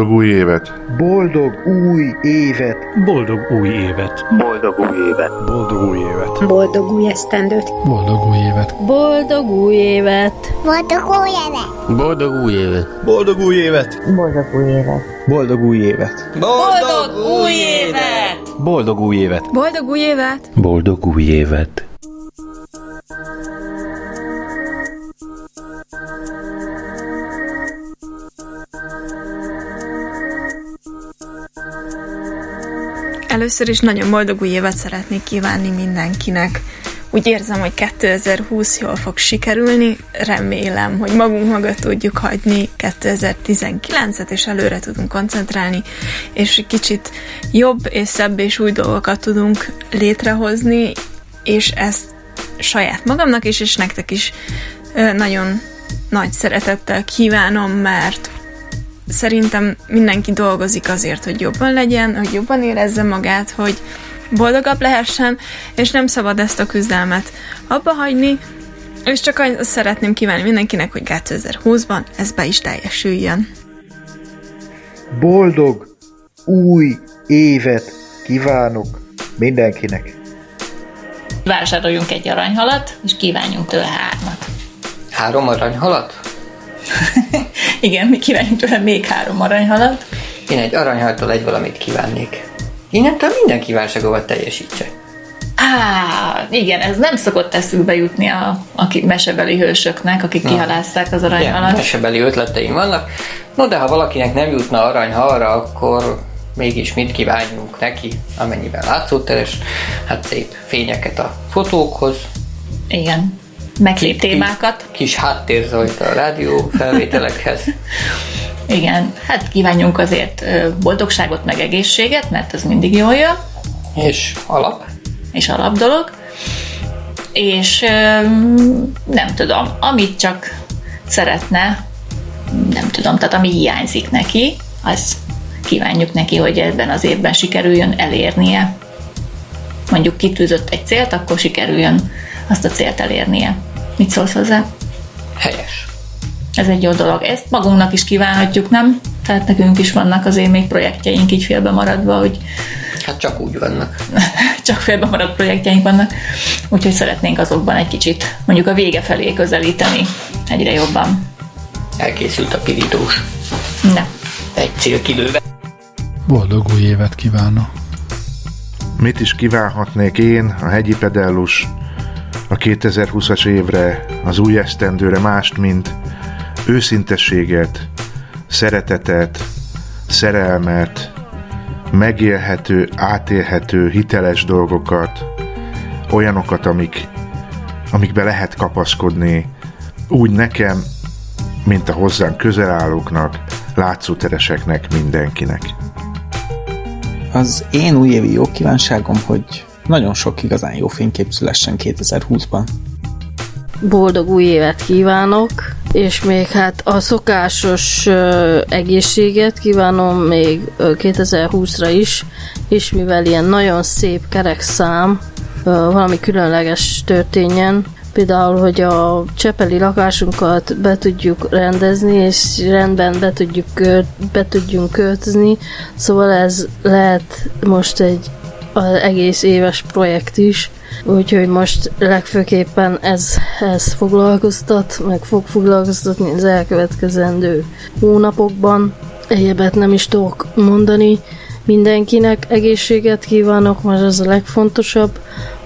Boldog új évet! Boldog új évet! Boldog új évet! Boldog új évet! Boldog új évet! Boldog új esztendőt! Boldog új évet! Boldog új évet! Boldog új évet! Boldog új évet! Boldog új évet! Boldog új évet! Boldog új évet! Boldog új évet! Boldog új évet! Boldog új évet! Boldog új évet! Először is nagyon boldog új évet szeretnék kívánni mindenkinek. Úgy érzem, hogy 2020 jól fog sikerülni, remélem, hogy magunk mögött tudjuk hagyni 2019-et, és előre tudunk koncentrálni, és egy kicsit jobb és szebb és új dolgokat tudunk létrehozni, és ezt saját magamnak is, és nektek is nagyon nagy szeretettel kívánom, mert szerintem mindenki dolgozik azért, hogy jobban legyen, hogy jobban érezze magát, hogy boldogabb lehessen, és nem szabad ezt a küzdelmet abba hagyni, és csak azt szeretném kívánni mindenkinek, hogy 2020-ban ez be is teljesüljön. Boldog új évet kívánok mindenkinek! Vásároljunk egy aranyhalat, és kívánjunk tőle hármat. Három aranyhalat? Igen, mi kívánjunk tőle még három aranyhalat. Én egy aranyhaltól egy valamit kívánnék. Innentől minden kívánságomat teljesítse. Á, igen, ez nem szokott eszükbe jutni a, a mesebeli hősöknek, akik kihalázták az aranyhalat. Igen, mesebeli ötleteim vannak. No, de ha valakinek nem jutna aranyhalra, akkor mégis mit kívánjunk neki, amennyiben látszóteres, hát szép fényeket a fotókhoz. Igen meglép témákat. Kis háttérzajt a rádió felvételekhez. Igen, hát kívánjunk azért boldogságot, meg egészséget, mert ez mindig jól jön. És alap. És alap dolog. És nem tudom, amit csak szeretne, nem tudom, tehát ami hiányzik neki, az kívánjuk neki, hogy ebben az évben sikerüljön elérnie. Mondjuk kitűzött egy célt, akkor sikerüljön azt a célt elérnie. Mit szólsz hozzá? Helyes. Ez egy jó dolog. Ezt magunknak is kívánhatjuk, nem? Tehát nekünk is vannak azért még projektjeink így félbe maradva, hogy Hát csak úgy vannak. csak félbe maradt projektjeink vannak, úgyhogy szeretnénk azokban egy kicsit mondjuk a vége felé közelíteni egyre jobban. Elkészült a pirítós. Ne. Egy cél kilőve. Boldog új évet kívánok! Mit is kívánhatnék én, a hegyi pedellus, a 2020-as évre, az új esztendőre mást, mint őszintességet, szeretetet, szerelmet, megélhető, átélhető, hiteles dolgokat, olyanokat, amik, amikbe lehet kapaszkodni, úgy nekem, mint a hozzám közel állóknak, látszótereseknek, mindenkinek. Az én újévi jó kívánságom, hogy nagyon sok igazán jó fénykép szülessen 2020-ban. Boldog új évet kívánok, és még hát a szokásos egészséget kívánom még uh, 2020-ra is, és mivel ilyen nagyon szép kerek szám, valami különleges történjen, például, hogy a csepeli lakásunkat be tudjuk rendezni, és rendben be, tudjuk be tudjunk költözni, szóval ez lehet most egy az egész éves projekt is, úgyhogy most legfőképpen ez, ez foglalkoztat, meg fog foglalkoztatni az elkövetkezendő hónapokban. Egyebet nem is tudok mondani, mindenkinek egészséget kívánok, mert ez a legfontosabb,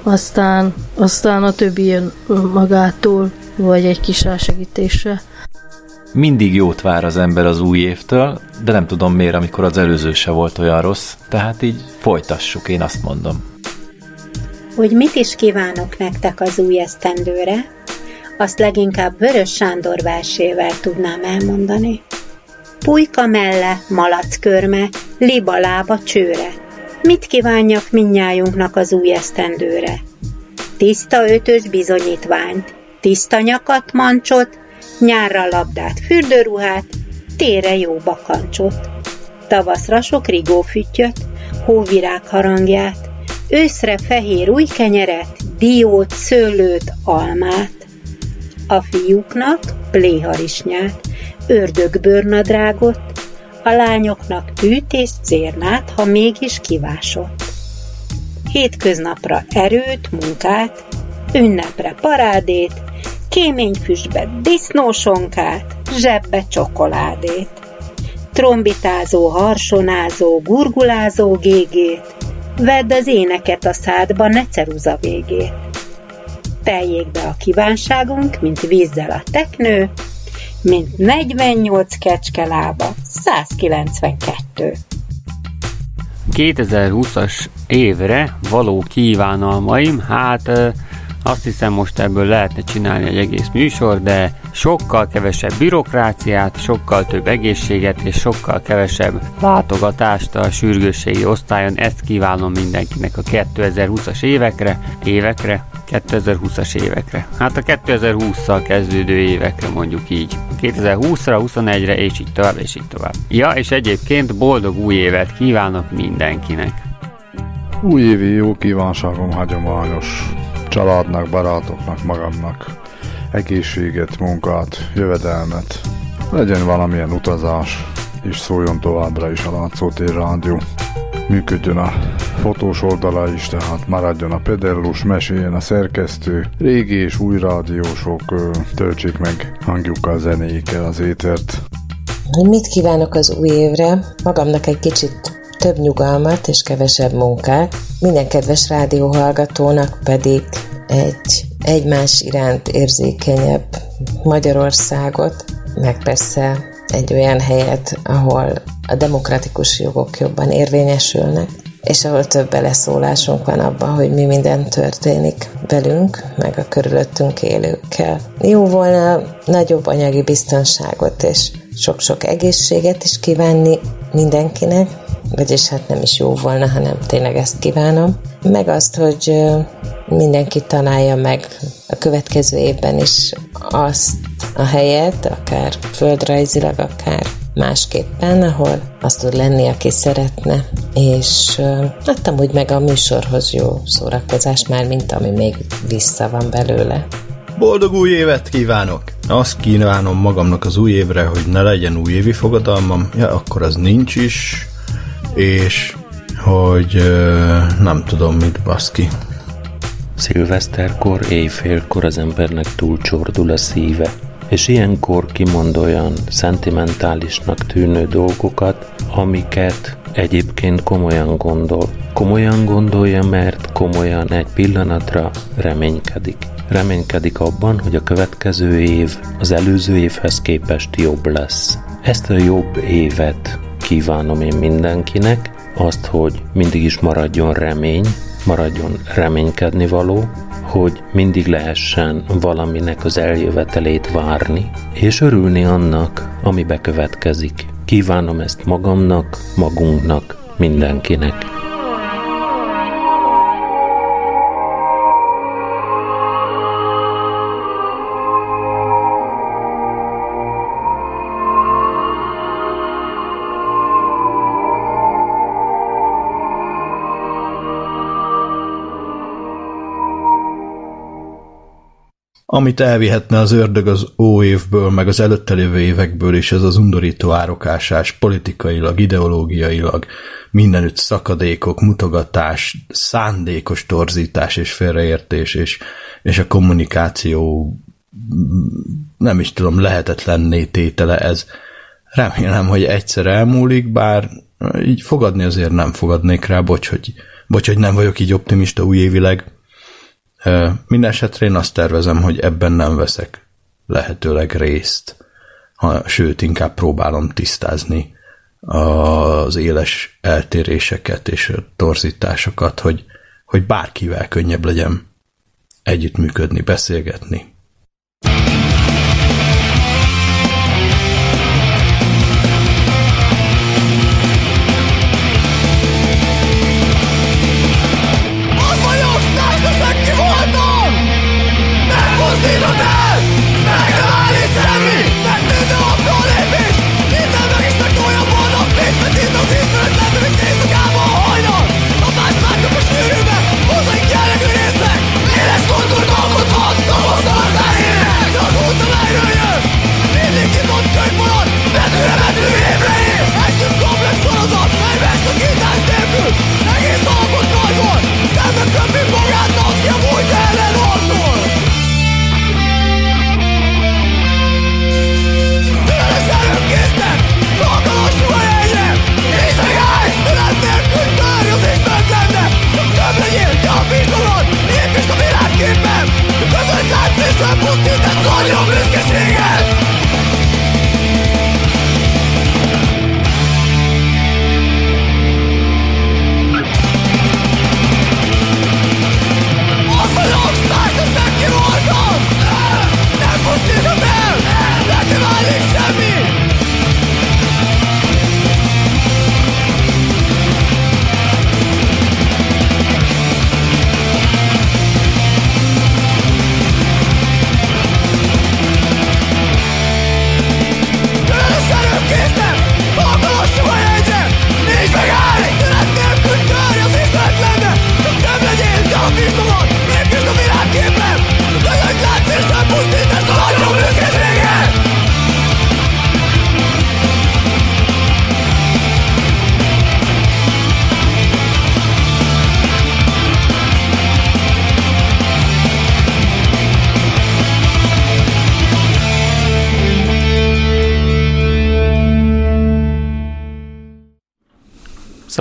aztán, aztán a többi jön magától, vagy egy kis rásegítésre. Mindig jót vár az ember az új évtől, de nem tudom miért, amikor az előző se volt olyan rossz, tehát így folytassuk, én azt mondom. Hogy mit is kívánok nektek az új esztendőre, azt leginkább Vörös Sándor versével tudnám elmondani. Pulyka melle, malackörme, libalába csőre. Mit kívánjak minnyájunknak az új esztendőre? Tiszta ötös bizonyítványt, tiszta nyakat mancsot, nyárra labdát, fürdőruhát, tére jó bakancsot. Tavaszra sok rigófüttyöt, hóvirág harangját, őszre fehér új kenyeret, diót, szőlőt, almát. A fiúknak pléharisnyát, ördögbőrnadrágot, a lányoknak tűt és cérnát, ha mégis kivásott. Hétköznapra erőt, munkát, ünnepre parádét, kéményfüstbe disznósonkát, zsebbe csokoládét. Trombitázó, harsonázó, gurgulázó gégét, vedd az éneket a szádba, ne ceruza végét. Teljék be a kívánságunk, mint vízzel a teknő, mint 48 kecske lába, 192. 2020-as évre való kívánalmaim, hát azt hiszem most ebből lehetne csinálni egy egész műsor, de sokkal kevesebb bürokráciát, sokkal több egészséget és sokkal kevesebb látogatást a sürgősségi osztályon. Ezt kívánom mindenkinek a 2020-as évekre, évekre, 2020-as évekre. Hát a 2020-szal kezdődő évekre mondjuk így. 2020-ra, 21-re és így tovább, és így tovább. Ja, és egyébként boldog új évet kívánok mindenkinek! Újévi jó kívánságom hagyományos családnak, barátoknak, magamnak egészséget, munkát, jövedelmet. Legyen valamilyen utazás, és szóljon továbbra is a Látszótér Rádió. Működjön a fotós oldala is, tehát maradjon a pedellus, meséljen a szerkesztő, régi és új rádiósok töltsék meg hangjukkal, zenéikkel az étert. Mit kívánok az új évre? Magamnak egy kicsit több nyugalmat és kevesebb munkát, minden kedves rádióhallgatónak pedig egy egymás iránt érzékenyebb Magyarországot, meg persze egy olyan helyet, ahol a demokratikus jogok jobban érvényesülnek, és ahol több beleszólásunk van abban, hogy mi minden történik velünk, meg a körülöttünk élőkkel. Jó volna nagyobb anyagi biztonságot és sok-sok egészséget is kívánni mindenkinek, vagyis hát nem is jó volna, hanem tényleg ezt kívánom. Meg azt, hogy mindenki találja meg a következő évben is azt a helyet, akár földrajzilag, akár másképpen, ahol azt tud lenni, aki szeretne, és hát amúgy meg a műsorhoz jó szórakozás már, mint ami még vissza van belőle. Boldog új évet kívánok! Azt kívánom magamnak az új évre, hogy ne legyen újévi fogadalmam, ja, akkor az nincs is, és hogy nem tudom mit baszki. Szilveszterkor, éjfélkor az embernek túlcsordul a szíve, és ilyenkor kimond olyan szentimentálisnak tűnő dolgokat, amiket egyébként komolyan gondol. Komolyan gondolja, mert komolyan egy pillanatra reménykedik. Reménykedik abban, hogy a következő év az előző évhez képest jobb lesz. Ezt a jobb évet kívánom én mindenkinek, azt, hogy mindig is maradjon remény, maradjon reménykedni való, hogy mindig lehessen valaminek az eljövetelét várni, és örülni annak, ami bekövetkezik. Kívánom ezt magamnak, magunknak, mindenkinek. Amit elvihetne az ördög az ó évből, meg az előtte lévő évekből, és ez az undorító árokásás politikailag, ideológiailag, mindenütt szakadékok, mutogatás, szándékos torzítás és félreértés, és, és a kommunikáció nem is tudom, lehetetlenné tétele ez. Remélem, hogy egyszer elmúlik, bár így fogadni azért nem fogadnék rá, bocs, hogy, bocs, hogy nem vagyok így optimista újévileg, Mindenesetre én azt tervezem, hogy ebben nem veszek lehetőleg részt, ha, sőt, inkább próbálom tisztázni az éles eltéréseket és torzításokat, hogy, hogy bárkivel könnyebb legyen együttműködni, beszélgetni.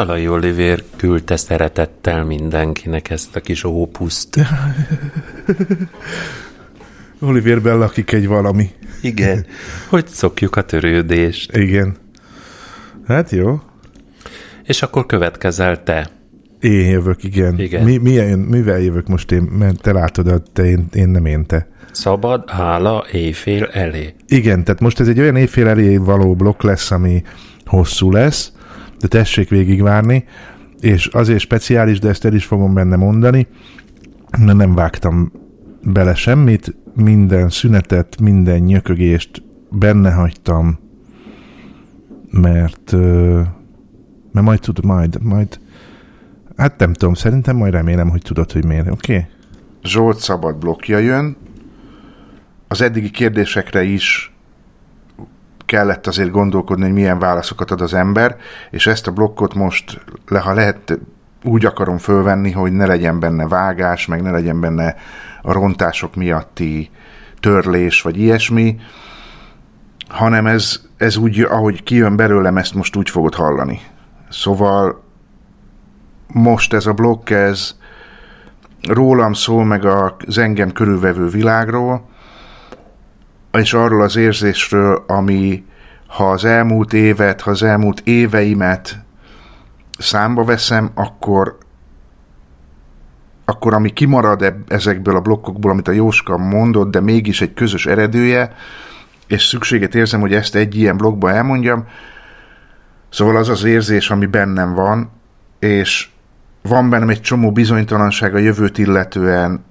Szalai Olivér küldte szeretettel mindenkinek ezt a kis ópuszt. Olivérben lakik egy valami. Igen. Hogy szokjuk a törődést. Igen. Hát jó. És akkor következel te. Én jövök, igen. Igen. Mi, milyen, mivel jövök most én? Mert te látod, te, én, én nem én te. Szabad hála éjfél elé. Igen, tehát most ez egy olyan évfél elé való blokk lesz, ami hosszú lesz, de tessék végigvárni, és azért speciális, de ezt el is fogom benne mondani, mert nem vágtam bele semmit, minden szünetet, minden nyökögést benne hagytam, mert, mert majd tud, majd, majd, hát nem tudom, szerintem majd remélem, hogy tudod, hogy miért, oké? Okay? Zsolt szabad blokkja jön, az eddigi kérdésekre is kellett azért gondolkodni, hogy milyen válaszokat ad az ember, és ezt a blokkot most, le, ha lehet, úgy akarom fölvenni, hogy ne legyen benne vágás, meg ne legyen benne a rontások miatti törlés, vagy ilyesmi, hanem ez, ez úgy, ahogy kijön belőlem, ezt most úgy fogod hallani. Szóval most ez a blokk, ez rólam szól, meg az engem körülvevő világról, és arról az érzésről, ami ha az elmúlt évet, ha az elmúlt éveimet számba veszem, akkor akkor ami kimarad ezekből a blokkokból, amit a Jóska mondott, de mégis egy közös eredője, és szükséget érzem, hogy ezt egy ilyen blokkba elmondjam, szóval az az érzés, ami bennem van, és van bennem egy csomó bizonytalanság a jövőt illetően,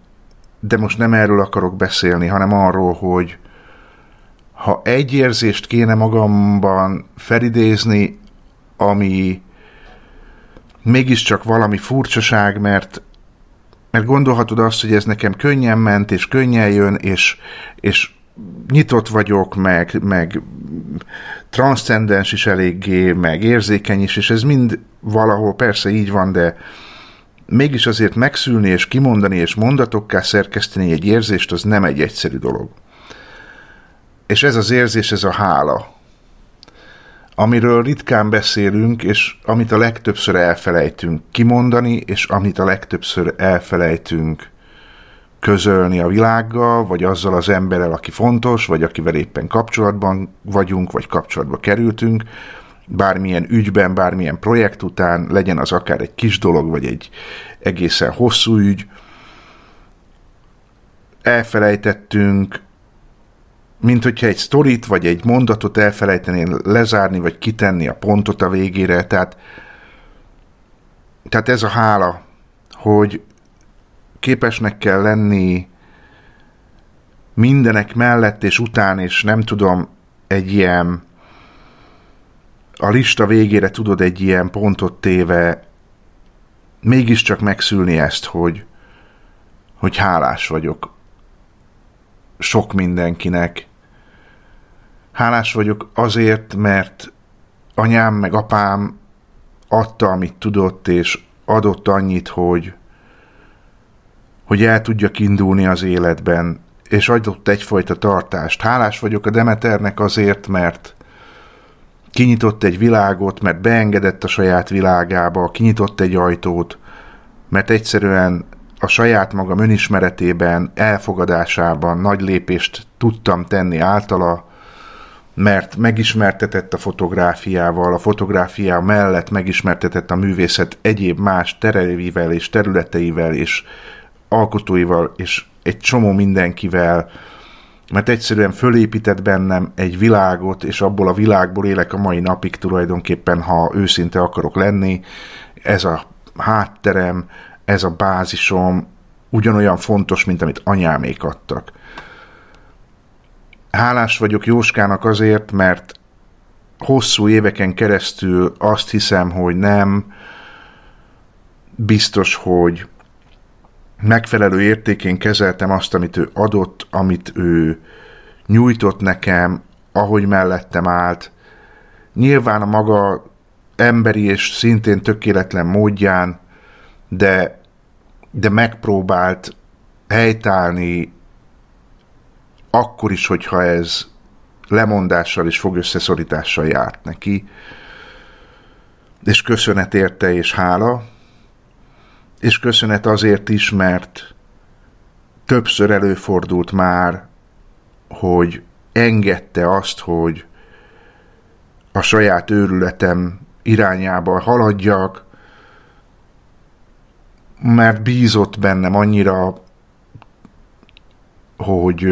de most nem erről akarok beszélni, hanem arról, hogy ha egy érzést kéne magamban felidézni, ami mégiscsak valami furcsaság, mert mert gondolhatod azt, hogy ez nekem könnyen ment, és könnyen jön, és, és nyitott vagyok, meg, meg transzcendens is eléggé, meg érzékeny is, és ez mind valahol persze így van, de mégis azért megszülni, és kimondani, és mondatokká szerkeszteni egy érzést, az nem egy egyszerű dolog. És ez az érzés, ez a hála, amiről ritkán beszélünk, és amit a legtöbbször elfelejtünk kimondani, és amit a legtöbbször elfelejtünk közölni a világgal, vagy azzal az emberrel, aki fontos, vagy akivel éppen kapcsolatban vagyunk, vagy kapcsolatba kerültünk, bármilyen ügyben, bármilyen projekt után, legyen az akár egy kis dolog, vagy egy egészen hosszú ügy, elfelejtettünk mint hogyha egy sztorit vagy egy mondatot elfelejtenél lezárni, vagy kitenni a pontot a végére, tehát, tehát ez a hála, hogy képesnek kell lenni mindenek mellett és után, és nem tudom, egy ilyen a lista végére tudod egy ilyen pontot téve mégiscsak megszülni ezt, hogy, hogy hálás vagyok sok mindenkinek, Hálás vagyok azért, mert anyám meg apám adta, amit tudott, és adott annyit, hogy, hogy el tudjak indulni az életben, és adott egyfajta tartást. Hálás vagyok a Demeternek azért, mert kinyitott egy világot, mert beengedett a saját világába, kinyitott egy ajtót, mert egyszerűen a saját magam önismeretében, elfogadásában nagy lépést tudtam tenni általa, mert megismertetett a fotográfiával, a fotográfia mellett megismertetett a művészet egyéb más tereivel és területeivel és alkotóival és egy csomó mindenkivel, mert egyszerűen fölépített bennem egy világot, és abból a világból élek a mai napig tulajdonképpen, ha őszinte akarok lenni. Ez a hátterem, ez a bázisom ugyanolyan fontos, mint amit anyámék adtak. Hálás vagyok Jóskának azért, mert hosszú éveken keresztül azt hiszem, hogy nem biztos, hogy megfelelő értékén kezeltem azt, amit ő adott, amit ő nyújtott nekem, ahogy mellettem állt. Nyilván a maga emberi és szintén tökéletlen módján, de, de megpróbált helytállni akkor is, hogyha ez lemondással és fogösszeszorítással járt neki. és köszönet érte és hála, és köszönet azért is, mert többször előfordult már, hogy engedte azt, hogy a saját őrületem irányába haladjak, mert bízott bennem annyira, hogy,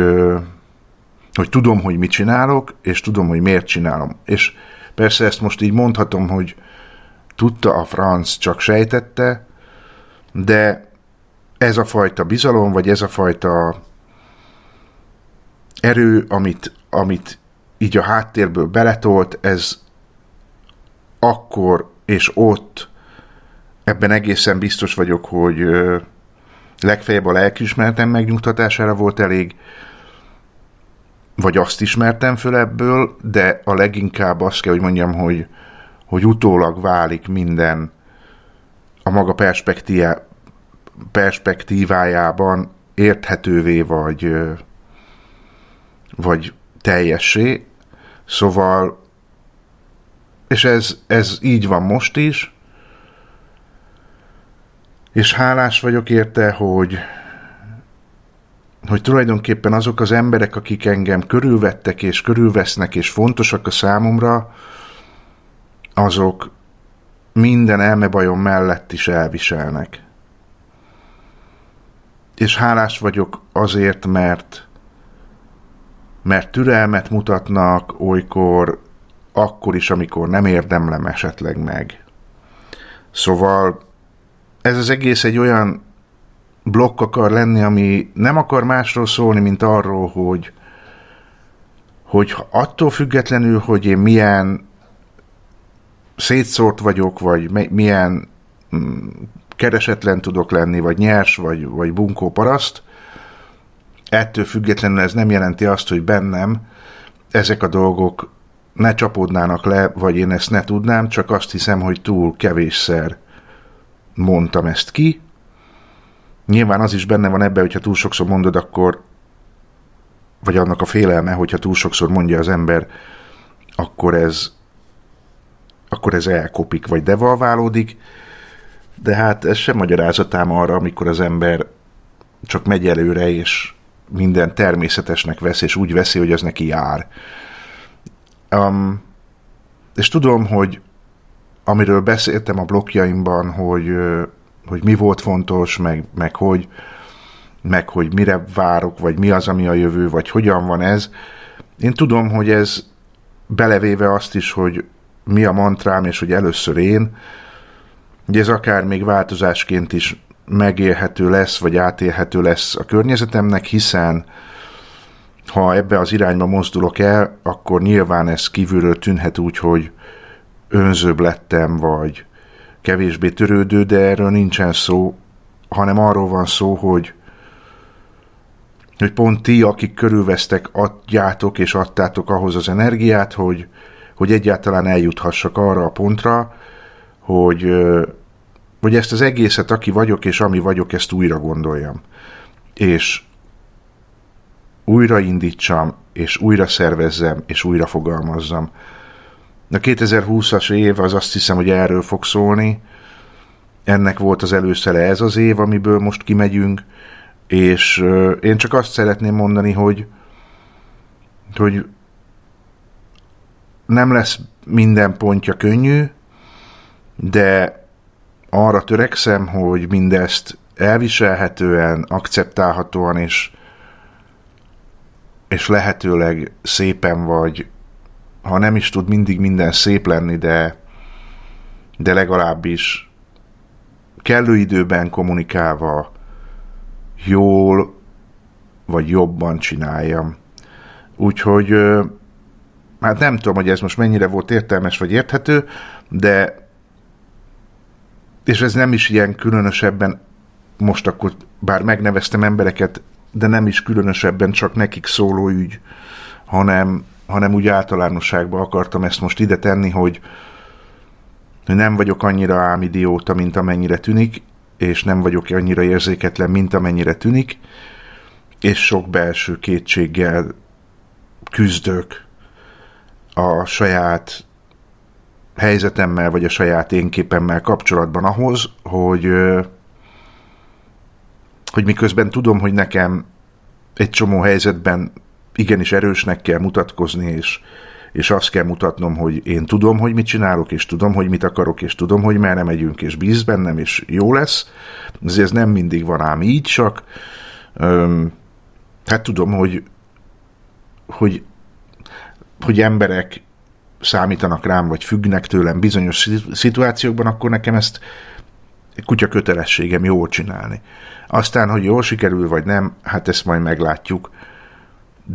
hogy tudom, hogy mit csinálok, és tudom, hogy miért csinálom. És persze ezt most így mondhatom, hogy tudta a franc, csak sejtette, de ez a fajta bizalom, vagy ez a fajta erő, amit, amit így a háttérből beletolt, ez akkor és ott ebben egészen biztos vagyok, hogy legfeljebb a lelkismertem megnyugtatására volt elég, vagy azt ismertem föl ebből, de a leginkább azt kell, hogy mondjam, hogy, hogy utólag válik minden a maga perspektívájában érthetővé vagy, vagy teljessé. Szóval, és ez, ez így van most is, és hálás vagyok érte, hogy, hogy tulajdonképpen azok az emberek, akik engem körülvettek és körülvesznek és fontosak a számomra, azok minden elmebajom mellett is elviselnek. És hálás vagyok azért, mert mert türelmet mutatnak olykor, akkor is, amikor nem érdemlem esetleg meg. Szóval ez az egész egy olyan blokk akar lenni, ami nem akar másról szólni, mint arról, hogy, hogy attól függetlenül, hogy én milyen szétszórt vagyok, vagy milyen mm, keresetlen tudok lenni, vagy nyers, vagy, vagy bunkó paraszt, ettől függetlenül ez nem jelenti azt, hogy bennem ezek a dolgok ne csapódnának le, vagy én ezt ne tudnám, csak azt hiszem, hogy túl kevésszer mondtam ezt ki. Nyilván az is benne van ebben, hogyha túl sokszor mondod, akkor vagy annak a félelme, hogyha túl sokszor mondja az ember, akkor ez akkor ez elkopik, vagy devalválódik, de hát ez sem magyarázatám arra, amikor az ember csak megy előre, és minden természetesnek vesz, és úgy veszi, hogy az neki jár. Um, és tudom, hogy amiről beszéltem a blokkjaimban, hogy, hogy mi volt fontos, meg, meg hogy meg hogy mire várok, vagy mi az, ami a jövő, vagy hogyan van ez. Én tudom, hogy ez belevéve azt is, hogy mi a mantrám, és hogy először én, hogy ez akár még változásként is megélhető lesz, vagy átélhető lesz a környezetemnek, hiszen ha ebbe az irányba mozdulok el, akkor nyilván ez kívülről tűnhet úgy, hogy önzőbb lettem, vagy kevésbé törődő, de erről nincsen szó, hanem arról van szó, hogy hogy pont ti, akik körülvesztek, adjátok és adtátok ahhoz az energiát, hogy, hogy egyáltalán eljuthassak arra a pontra, hogy, hogy ezt az egészet, aki vagyok és ami vagyok, ezt újra gondoljam. És újraindítsam, és újra szervezzem, és újra fogalmazzam. A 2020-as év az azt hiszem, hogy erről fog szólni. Ennek volt az előszere ez az év, amiből most kimegyünk, és én csak azt szeretném mondani, hogy hogy nem lesz minden pontja könnyű, de arra törekszem, hogy mindezt elviselhetően, akceptálhatóan és, és lehetőleg szépen vagy, ha nem is tud mindig minden szép lenni, de, de legalábbis kellő időben kommunikálva jól vagy jobban csináljam. Úgyhogy hát nem tudom, hogy ez most mennyire volt értelmes vagy érthető, de és ez nem is ilyen különösebben, most akkor bár megneveztem embereket, de nem is különösebben csak nekik szóló ügy, hanem, hanem úgy általánosságban akartam ezt most ide tenni, hogy, hogy nem vagyok annyira ámidióta, mint amennyire tűnik, és nem vagyok annyira érzéketlen, mint amennyire tűnik, és sok belső kétséggel küzdök a saját helyzetemmel, vagy a saját én képemmel kapcsolatban ahhoz, hogy, hogy miközben tudom, hogy nekem egy csomó helyzetben igenis erősnek kell mutatkozni, és, és azt kell mutatnom, hogy én tudom, hogy mit csinálok, és tudom, hogy mit akarok, és tudom, hogy merre megyünk, és bíz bennem, és jó lesz. Ezért ez nem mindig van ám így, csak öm, hát tudom, hogy, hogy, hogy emberek számítanak rám, vagy függnek tőlem bizonyos szituációkban, akkor nekem ezt kutya kötelességem jól csinálni. Aztán, hogy jól sikerül, vagy nem, hát ezt majd meglátjuk,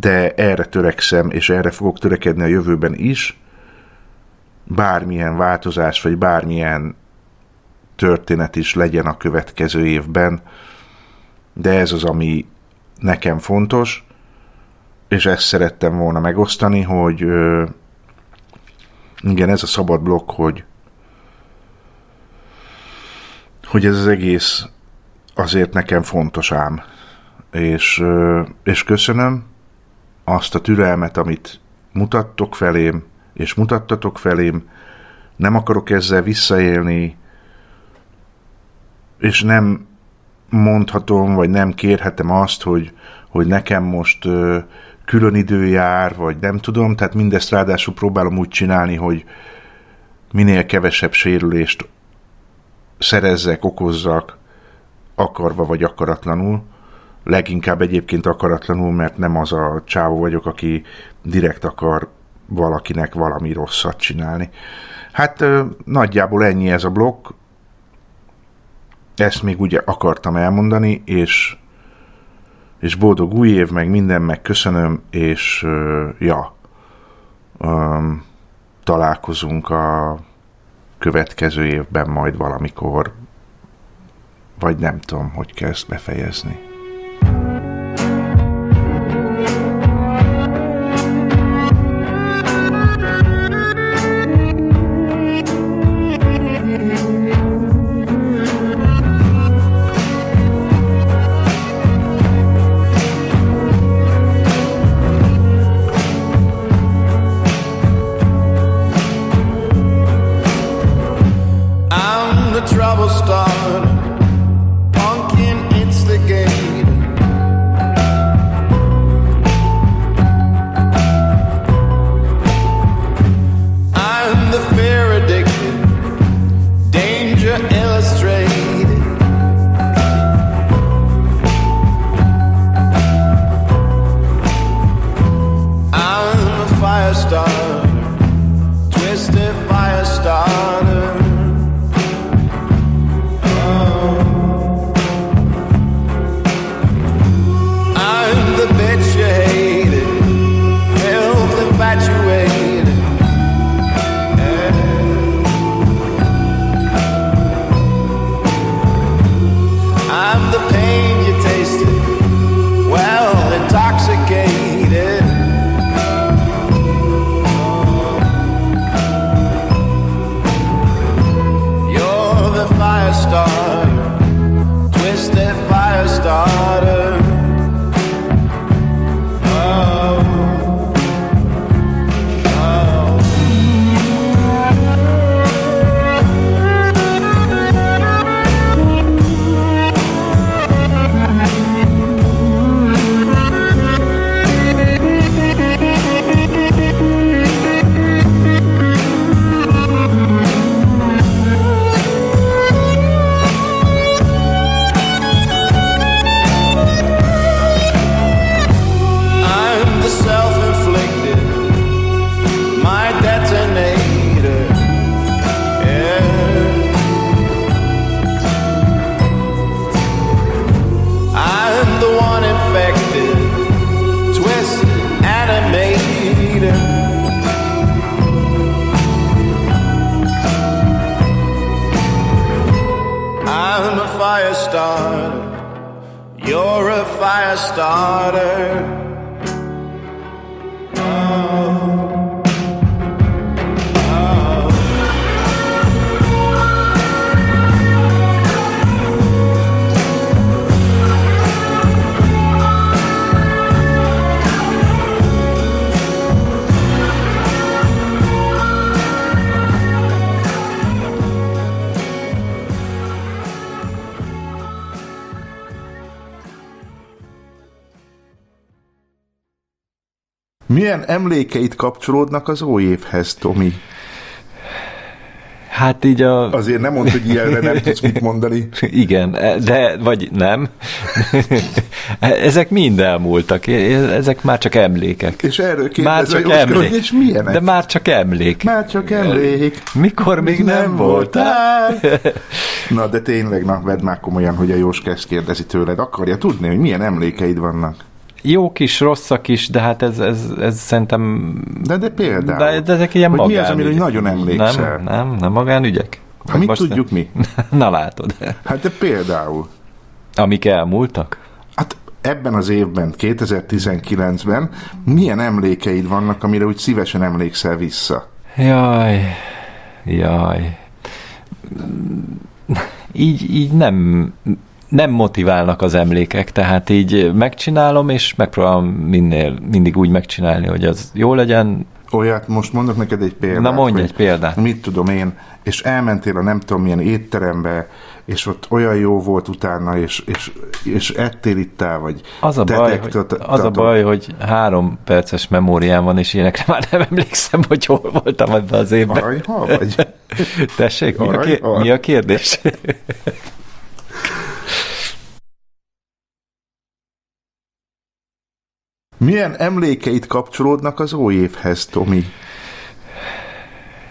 de erre törekszem, és erre fogok törekedni a jövőben is, bármilyen változás, vagy bármilyen történet is legyen a következő évben, de ez az, ami nekem fontos, és ezt szerettem volna megosztani, hogy igen, ez a szabad blokk, hogy hogy ez az egész azért nekem fontos ám. És, és köszönöm azt a türelmet, amit mutattok felém, és mutattatok felém. Nem akarok ezzel visszaélni, és nem mondhatom, vagy nem kérhetem azt, hogy, hogy nekem most külön idő jár, vagy nem tudom, tehát mindezt ráadásul próbálom úgy csinálni, hogy minél kevesebb sérülést szerezzek, okozzak, akarva vagy akaratlanul. Leginkább egyébként akaratlanul, mert nem az a csávó vagyok, aki direkt akar valakinek valami rosszat csinálni. Hát nagyjából ennyi ez a blokk. Ezt még ugye akartam elmondani, és és boldog új év, meg minden, meg köszönöm, és ja, um, találkozunk a következő évben majd valamikor, vagy nem tudom, hogy ezt befejezni. Milyen emlékeit kapcsolódnak az új évhez, Tomi? Hát így a... Azért nem mondd, hogy ilyenre nem tudsz mit mondani. Igen, de, vagy nem. Ezek mind elmúltak. Ezek már csak emlékek. És erről már csak Jóska, emlék. és milyenek? De már csak emlék. Már csak emlék. Mikor még nem, nem voltál. Na, de tényleg, na, vedd már komolyan, hogy a Jóska ezt kérdezi tőled. Akarja tudni, hogy milyen emlékeid vannak? Jók is, rosszak is, de hát ez, ez, ez szerintem... De, de például. De, de ezek ilyen hogy mi az, amire nagyon emlékszel? Nem, nem, nem magánügyek. Hát mit tudjuk mi? Na látod. Hát de például. Amik elmúltak? Hát ebben az évben, 2019-ben milyen emlékeid vannak, amire úgy szívesen emlékszel vissza? Jaj, jaj. Így, így nem, nem motiválnak az emlékek, tehát így megcsinálom, és megpróbálom minél, mindig úgy megcsinálni, hogy az jó legyen. Olyat, most mondok neked egy példát. Na mondj egy példát. Mit tudom én, és elmentél a nem tudom milyen étterembe, és ott olyan jó volt utána, és, és, és ettél ittál, vagy Az a, baj, hogy, az a baj, hogy három perces memóriám van, és ilyenekre már nem emlékszem, hogy hol voltam ebben az évben. Arany, hol vagy? Tessék, mi a, mi a kérdés? Milyen emlékeit kapcsolódnak az új évhez, Tomi?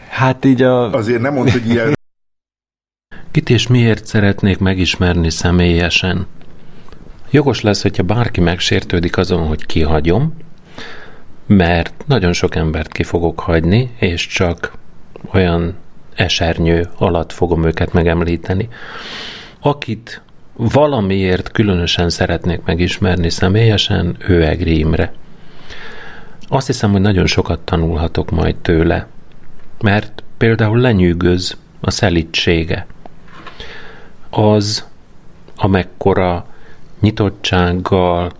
Hát így a... Azért nem mondd, hogy ilyen... Kit és miért szeretnék megismerni személyesen? Jogos lesz, hogyha bárki megsértődik azon, hogy kihagyom, mert nagyon sok embert ki fogok hagyni, és csak olyan esernyő alatt fogom őket megemlíteni. Akit valamiért különösen szeretnék megismerni személyesen, ő Egri Imre. Azt hiszem, hogy nagyon sokat tanulhatok majd tőle, mert például lenyűgöz a szelítsége. Az, amekkora nyitottsággal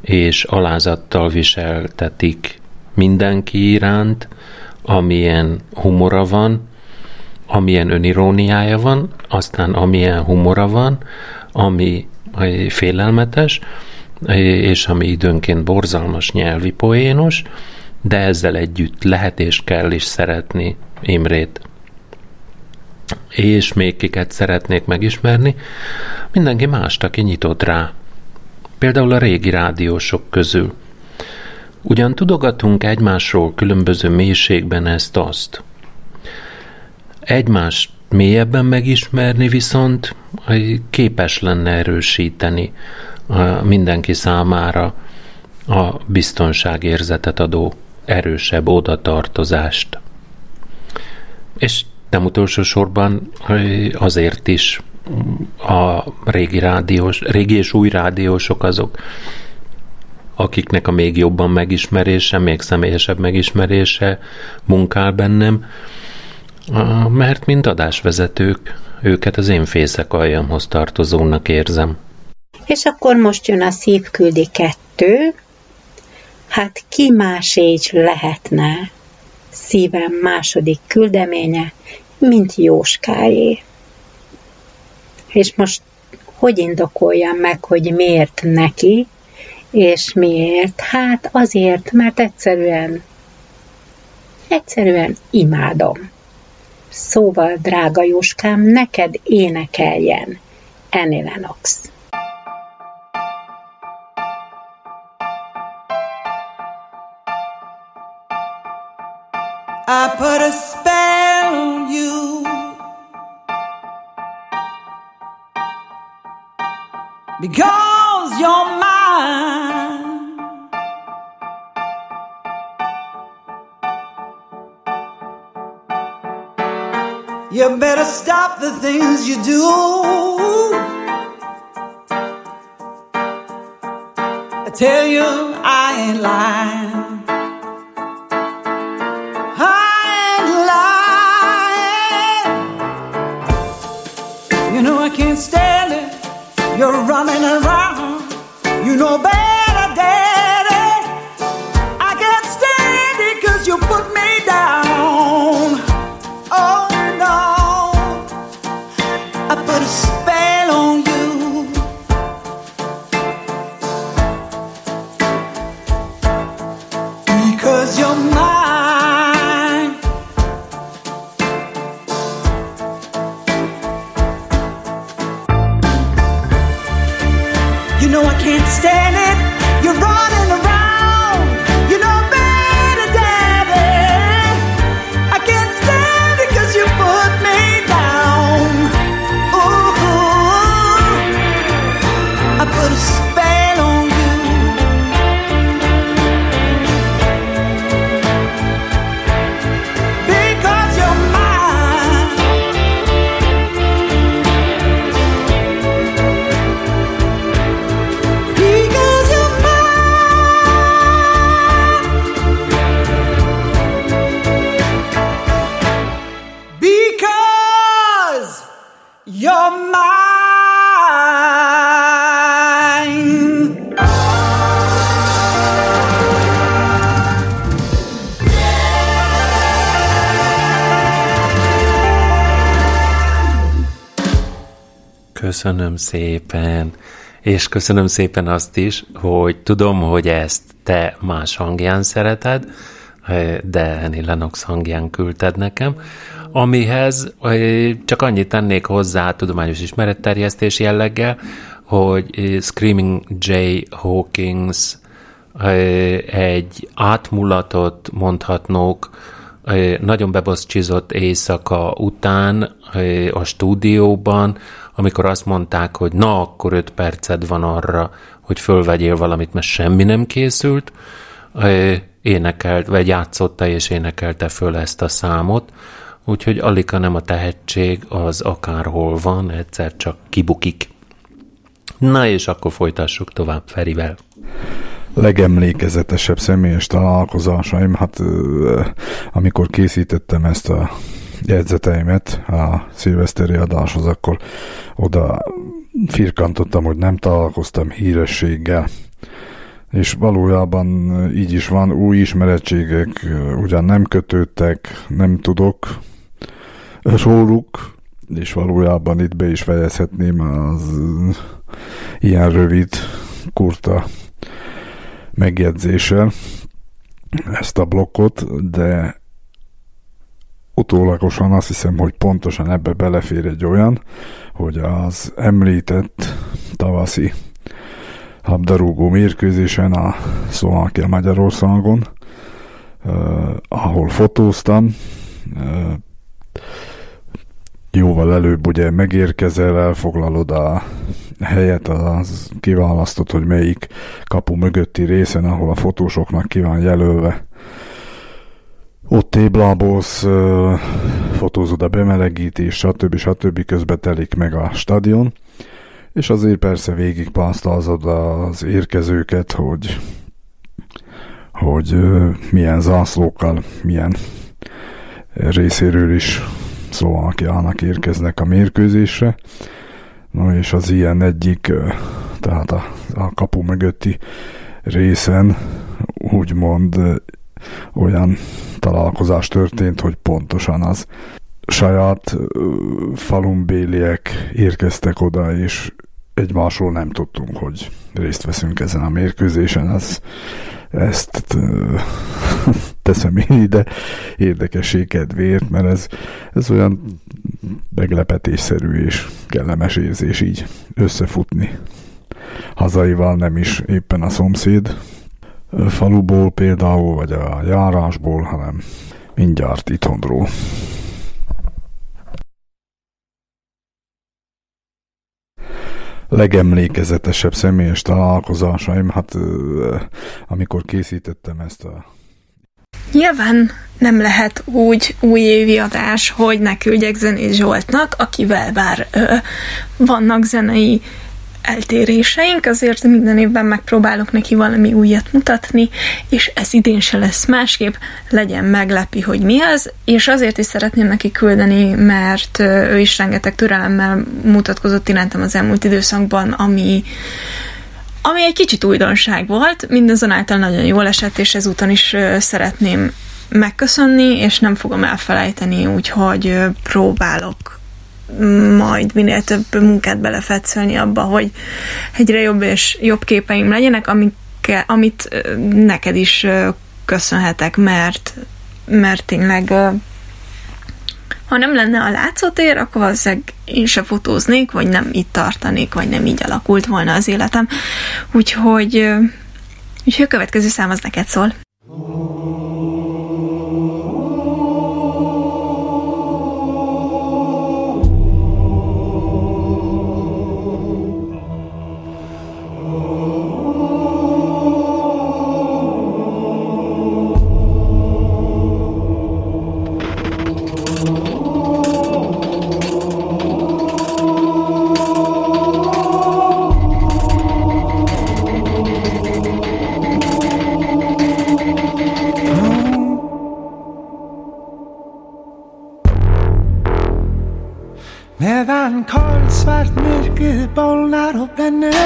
és alázattal viseltetik mindenki iránt, amilyen humora van, amilyen öniróniája van, aztán amilyen humora van, ami félelmetes, és ami időnként borzalmas nyelvi poénos, de ezzel együtt lehet és kell is szeretni Imrét. És még kiket szeretnék megismerni, mindenki mást, aki nyitott rá. Például a régi rádiósok közül. Ugyan tudogatunk egymásról különböző mélységben ezt-azt. Egymást mélyebben megismerni viszont képes lenne erősíteni mindenki számára a biztonságérzetet adó erősebb odatartozást. És nem utolsó sorban azért is a régi, rádiós, régi és új rádiósok azok, akiknek a még jobban megismerése, még személyesebb megismerése munkál bennem, mert mint adásvezetők, őket az én fészek aljamhoz tartozónak érzem. És akkor most jön a szívküldi kettő. Hát ki más így lehetne szívem második küldeménye, mint Jóskáé. És most hogy indokoljam meg, hogy miért neki, és miért? Hát azért, mert egyszerűen, egyszerűen imádom. Szóval, drága Jóskám, neked énekeljen Annie Lennox. I put a spell on you. Because You better stop the things you do. I tell you, I ain't lying. I ain't lying. You know I can't stand it. You're running around. You know better, Köszönöm szépen. És köszönöm szépen azt is, hogy tudom, hogy ezt te más hangján szereted, de Annie Lennox hangján küldted nekem, amihez eh, csak annyit tennék hozzá tudományos ismeretterjesztés jelleggel, hogy eh, Screaming Jay Hawkins eh, egy átmulatott, mondhatnók, eh, nagyon beboszcsizott éjszaka után a stúdióban, amikor azt mondták, hogy na, akkor öt perced van arra, hogy fölvegyél valamit, mert semmi nem készült, énekelt, vagy játszotta és énekelte föl ezt a számot, úgyhogy alika nem a tehetség, az akárhol van, egyszer csak kibukik. Na és akkor folytassuk tovább Ferivel. Legemlékezetesebb személyes találkozásaim, hát amikor készítettem ezt a jegyzeteimet a szilveszteri adáshoz, akkor oda firkantottam, hogy nem találkoztam hírességgel. És valójában így is van, új ismerettségek ö, ugyan nem kötődtek, nem tudok róluk, és valójában itt be is fejezhetném az ilyen rövid, kurta megjegyzéssel ezt a blokkot, de utólagosan azt hiszem, hogy pontosan ebbe belefér egy olyan, hogy az említett tavaszi labdarúgó mérkőzésen a Szlovákia Magyarországon, uh, ahol fotóztam, uh, jóval előbb ugye megérkezel, elfoglalod a helyet, az kiválasztott, hogy melyik kapu mögötti részen, ahol a fotósoknak ki van jelölve. Ott téblábolsz, fotózod a bemelegítés, stb. stb. közben telik meg a stadion, és azért persze végig az érkezőket, hogy hogy milyen zászlókkal, milyen részéről is Szlovákiának érkeznek a mérkőzésre. No és az ilyen egyik, tehát a, a kapu mögötti részen úgymond olyan találkozás történt, hogy pontosan az saját falumbéliek érkeztek oda, és egymásról nem tudtunk, hogy részt veszünk ezen a mérkőzésen. Ez, ezt teszem én ide érdekesség kedvéért, mert ez, ez olyan meglepetésszerű és kellemes érzés így összefutni. Hazaival nem is éppen a szomszéd faluból például, vagy a járásból, hanem mindjárt itthonról. Legemlékezetesebb személyes találkozásaim, hát amikor készítettem ezt a Nyilván nem lehet úgy újévi adás, hogy ne küldjek Zenés Zsoltnak, akivel bár ö, vannak zenei eltéréseink, azért minden évben megpróbálok neki valami újat mutatni, és ez idén se lesz másképp, legyen meglepi, hogy mi az, és azért is szeretném neki küldeni, mert ő is rengeteg türelemmel mutatkozott irántam az elmúlt időszakban, ami ami egy kicsit újdonság volt, mindazonáltal nagyon jól esett, és ezúton is szeretném megköszönni, és nem fogom elfelejteni, úgyhogy próbálok majd minél több munkát belefetszölni abba, hogy egyre jobb és jobb képeim legyenek, amikkel, amit neked is köszönhetek, mert, mert tényleg ha nem lenne a látszótér, akkor valószínűleg én se fotóznék, vagy nem itt tartanék, vagy nem így alakult volna az életem. Úgyhogy, úgyhogy a következő szám az neked szól. Medan that now.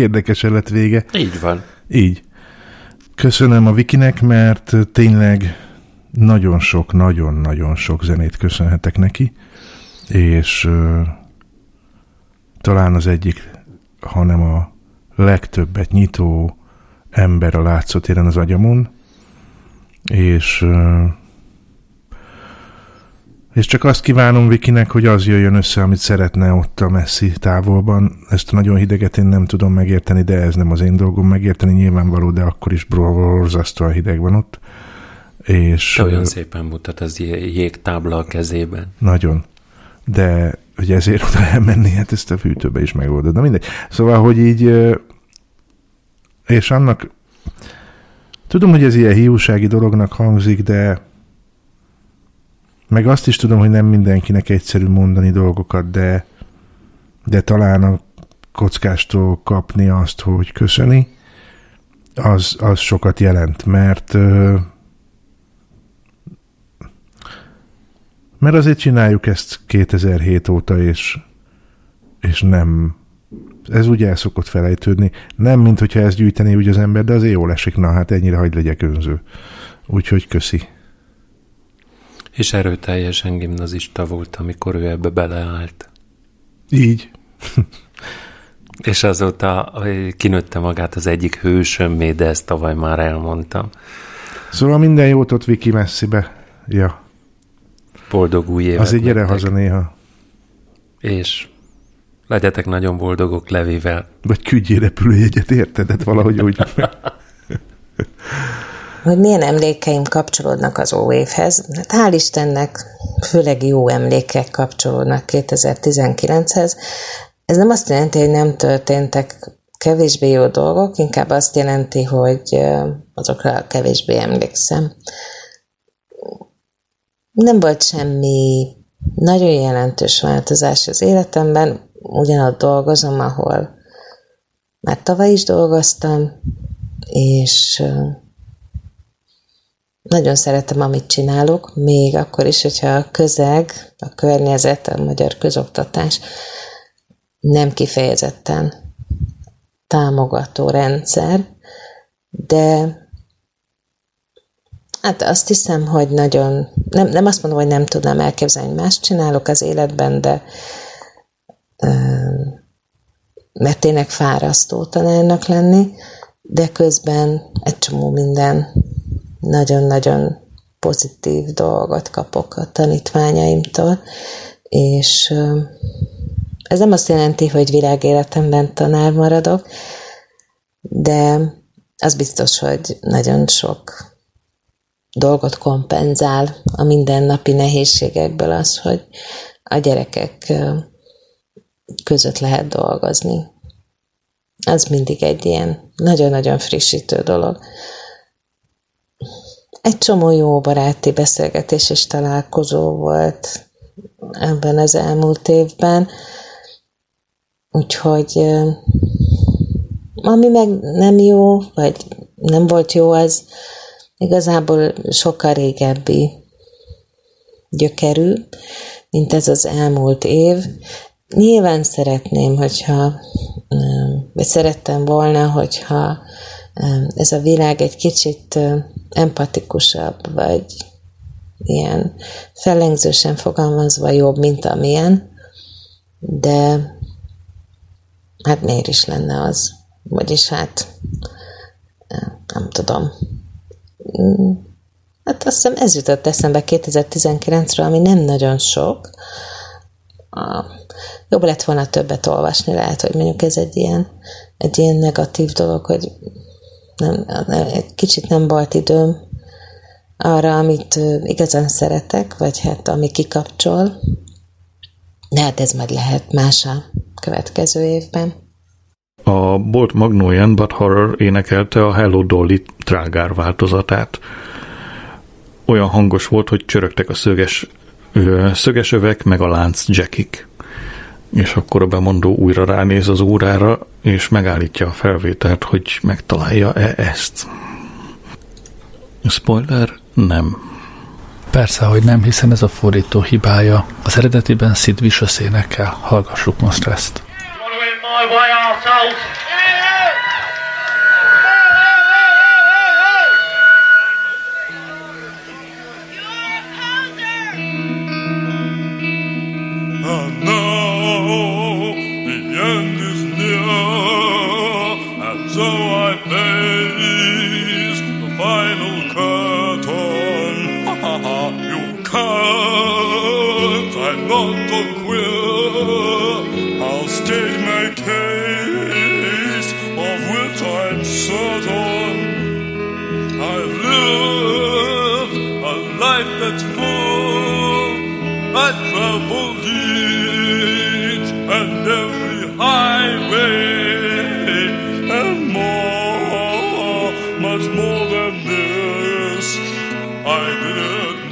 Érdekesen lett vége. Így van. Így. Köszönöm a Vikinek, mert tényleg nagyon sok, nagyon-nagyon sok zenét köszönhetek neki, és uh, talán az egyik, hanem a legtöbbet nyitó ember a látszótéren az agyamon, és uh, és csak azt kívánom Vikinek, hogy az jöjjön össze, amit szeretne ott a messzi távolban. Ezt a nagyon hideget én nem tudom megérteni, de ez nem az én dolgom megérteni, nyilvánvaló, de akkor is borzasztóan hideg van ott. És, Te olyan szépen mutat az jé- jégtábla a kezében. Nagyon. De hogy ezért oda elmenni, hát ezt a fűtőbe is megoldod. Na mindegy. Szóval, hogy így és annak tudom, hogy ez ilyen hiúsági dolognak hangzik, de meg azt is tudom, hogy nem mindenkinek egyszerű mondani dolgokat, de de talán a kockástól kapni azt, hogy köszöni, az, az sokat jelent, mert Mert azért csináljuk ezt 2007 óta, és, és nem ez úgy el szokott felejtődni. Nem, mint hogyha ezt gyűjteni úgy az ember, de azért jól esik, na hát ennyire hagyd legyek önző. Úgyhogy köszi. És erőteljesen gimnazista volt, amikor ő ebbe beleállt. Így. És azóta kinőtte magát az egyik hősömmé, de ezt tavaly már elmondtam. Szóval minden jót ott Viki messzibe. Ja. Boldog új évet Azért gyere nektek. haza néha. És legyetek nagyon boldogok Levivel. Vagy küldjél repülőjegyet, érted? Hát valahogy úgy. hogy milyen emlékeim kapcsolódnak az óévhez. Hát hál' Istennek főleg jó emlékek kapcsolódnak 2019-hez. Ez nem azt jelenti, hogy nem történtek kevésbé jó dolgok, inkább azt jelenti, hogy azokra kevésbé emlékszem. Nem volt semmi nagyon jelentős változás az életemben, ugyanott dolgozom, ahol már tavaly is dolgoztam, és nagyon szeretem, amit csinálok, még akkor is, hogyha a közeg, a környezet, a magyar közoktatás nem kifejezetten támogató rendszer, de hát azt hiszem, hogy nagyon, nem, nem azt mondom, hogy nem tudnám elképzelni, hogy más csinálok az életben, de mert tényleg fárasztó tanárnak lenni, de közben egy csomó minden nagyon-nagyon pozitív dolgot kapok a tanítványaimtól, és ez nem azt jelenti, hogy világéletemben tanár maradok, de az biztos, hogy nagyon sok dolgot kompenzál a mindennapi nehézségekből az, hogy a gyerekek között lehet dolgozni. Az mindig egy ilyen nagyon-nagyon frissítő dolog. Egy csomó jó baráti beszélgetés és találkozó volt ebben az elmúlt évben, úgyhogy ami meg nem jó, vagy nem volt jó, az igazából sokkal régebbi gyökerű, mint ez az elmúlt év. Nyilván szeretném, hogyha, vagy szerettem volna, hogyha ez a világ egy kicsit empatikusabb, vagy ilyen fellengzősen fogalmazva jobb, mint amilyen, de hát miért is lenne az? Vagyis hát nem tudom. Mm, Hát azt hiszem ez jutott eszembe 2019-ről, ami nem nagyon sok. Jobb lett volna többet olvasni, lehet, hogy mondjuk ez egy ilyen, egy ilyen negatív dolog, hogy nem, egy kicsit nem volt időm arra, amit igazán szeretek, vagy hát ami kikapcsol. De hát ez majd lehet más a következő évben. A Bolt Magnolian But Horror énekelte a Hello Dolly trágár változatát. Olyan hangos volt, hogy csörögtek a szöges, ö, szöges övek, meg a lánc jackik. És akkor a bemondó újra ránéz az órára, és megállítja a felvételt, hogy megtalálja-e ezt. Spoiler, nem. Persze, hogy nem, hiszen ez a fordító hibája. Az eredetiben Sid Vicious énekel. Hallgassuk most ezt. My way, arseholes! I traveled each and every highway and more, much more than this. I did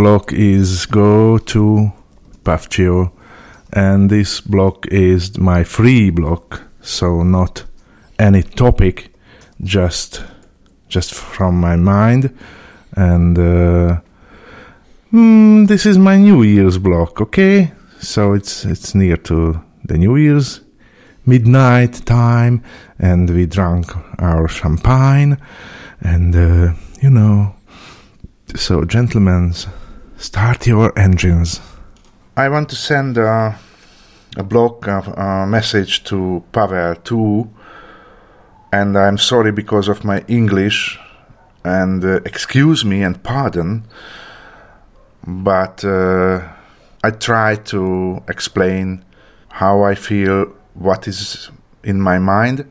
block is go to PAFCHIO, and this block is my free block, so not any topic, just just from my mind, and uh, hmm, this is my New Year's block. Okay, so it's it's near to the New Year's midnight time, and we drank our champagne, and uh, you know. So, gentlemen, start your engines. I want to send a, a block of a message to Pavel too, and I'm sorry because of my English, and uh, excuse me and pardon, but uh, I try to explain how I feel, what is in my mind,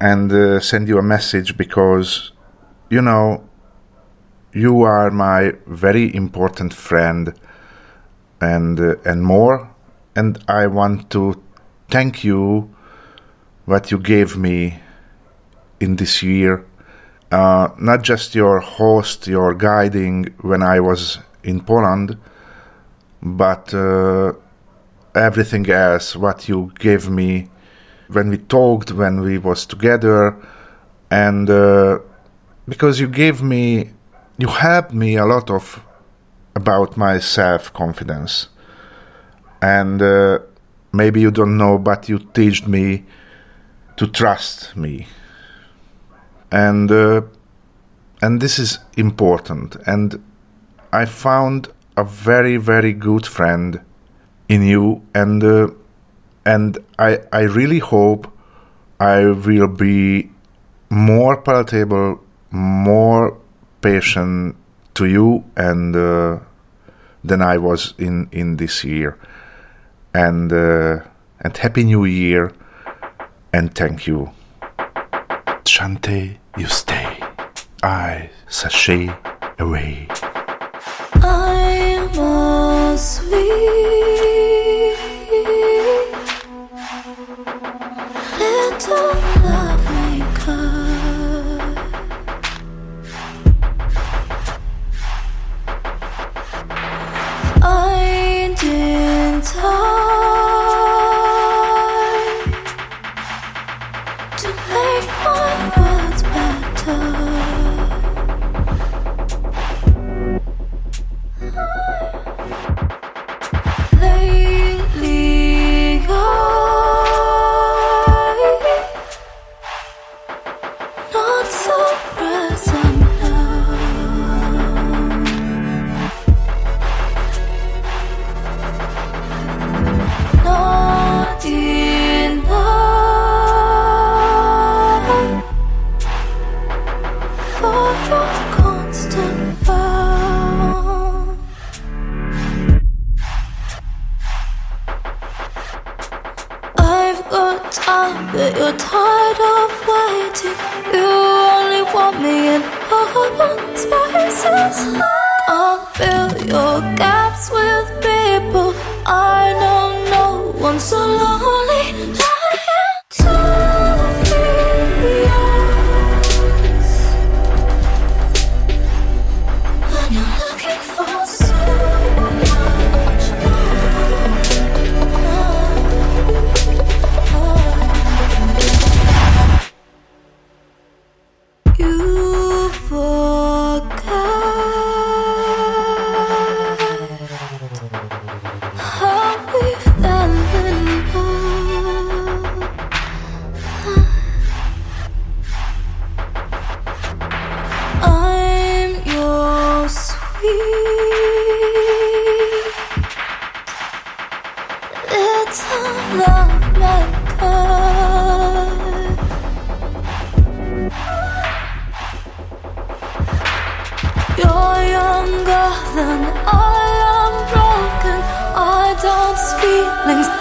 and uh, send you a message because, you know, you are my very important friend and uh, and more and i want to thank you what you gave me in this year. Uh, not just your host your guiding when i was in poland but uh, everything else what you gave me when we talked when we was together and uh, because you gave me you helped me a lot of about my self confidence and uh, maybe you don't know but you teach me to trust me. And uh, and this is important. And i found a very very good friend in you. And uh, and i i really hope i will be more palatable more patient to you and uh, than I was in in this year. And uh, and happy New Year, and thank you. Chante, you stay. I sashay away. I'm a sweet little all broken. all dance feelings.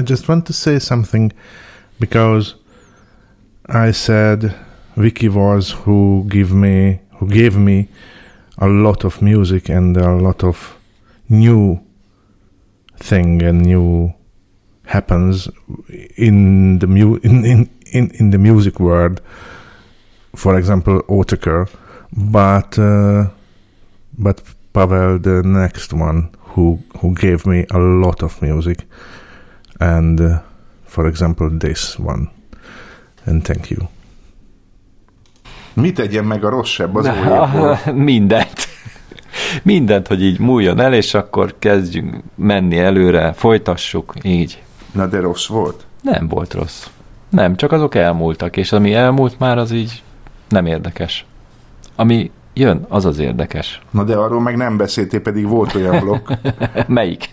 I just want to say something because I said Vicky was who give me who gave me a lot of music and a lot of new thing and new happens in the mu- in, in, in, in the music world. For example Otaker but uh, but Pavel the next one who who gave me a lot of music and uh, for example this one and thank you Mit tegyen meg a rosszabb az újjából? Mindent. Mindent, hogy így múljon el, és akkor kezdjünk menni előre, folytassuk, így. Na de rossz volt? Nem volt rossz. Nem, csak azok elmúltak, és ami elmúlt már, az így nem érdekes. Ami jön, az az érdekes. Na de arról meg nem beszéltél, pedig volt olyan blokk. Melyik?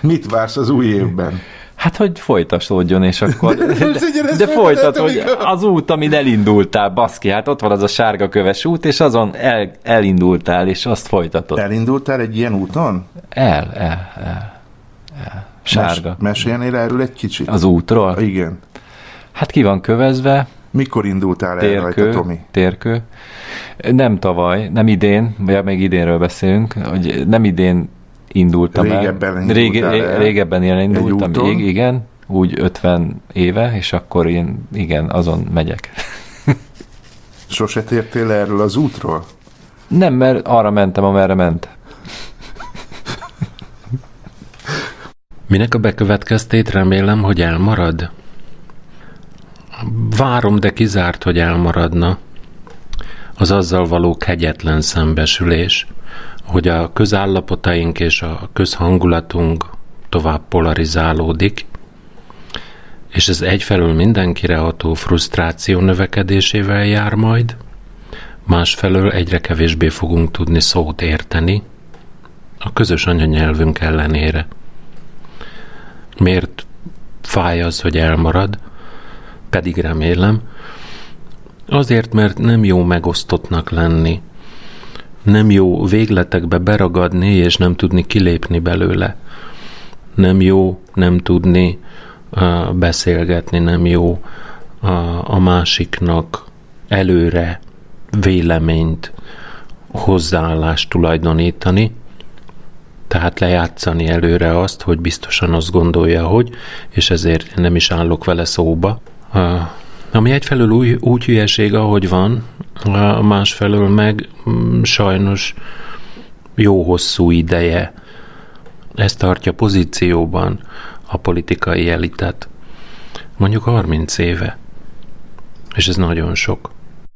Mit vársz az új évben? Hát, hogy folytatódjon, és akkor... De de folytat, hogy az út, amin elindultál, baszki, hát ott van az a sárga köves út, és azon el, elindultál, és azt folytatod. Elindultál egy ilyen úton? El, el, el. el. Sárga. Mes- meséljenél erről egy kicsit? Az útról? Igen. Hát ki van kövezve. Mikor indultál el rajta, Térkő, Tomi? térkő. Nem tavaly, nem idén, vagy még idénről beszélünk, hogy nem idén indultam Régebben el. Rége, el régebben elindultam, egy úton? ig- igen, úgy 50 éve, és akkor én, igen, azon megyek. Sose tértél erről az útról? Nem, mert arra mentem, amerre ment. Minek a bekövetkeztét remélem, hogy elmarad? Várom, de kizárt, hogy elmaradna. Az azzal való kegyetlen szembesülés, hogy a közállapotaink és a közhangulatunk tovább polarizálódik, és ez egyfelől mindenkire ható frusztráció növekedésével jár majd, másfelől egyre kevésbé fogunk tudni szót érteni a közös anyanyelvünk ellenére. Miért fáj az, hogy elmarad, pedig remélem, azért, mert nem jó megosztottnak lenni. Nem jó végletekbe beragadni, és nem tudni kilépni belőle. Nem jó nem tudni uh, beszélgetni, nem jó uh, a másiknak előre véleményt, hozzáállást tulajdonítani, tehát lejátszani előre azt, hogy biztosan azt gondolja, hogy, és ezért nem is állok vele szóba. Uh, ami egyfelől úgy, úgy hülyeség, ahogy van, másfelől meg mm, sajnos jó hosszú ideje ez tartja pozícióban a politikai elitet. Mondjuk 30 éve. És ez nagyon sok.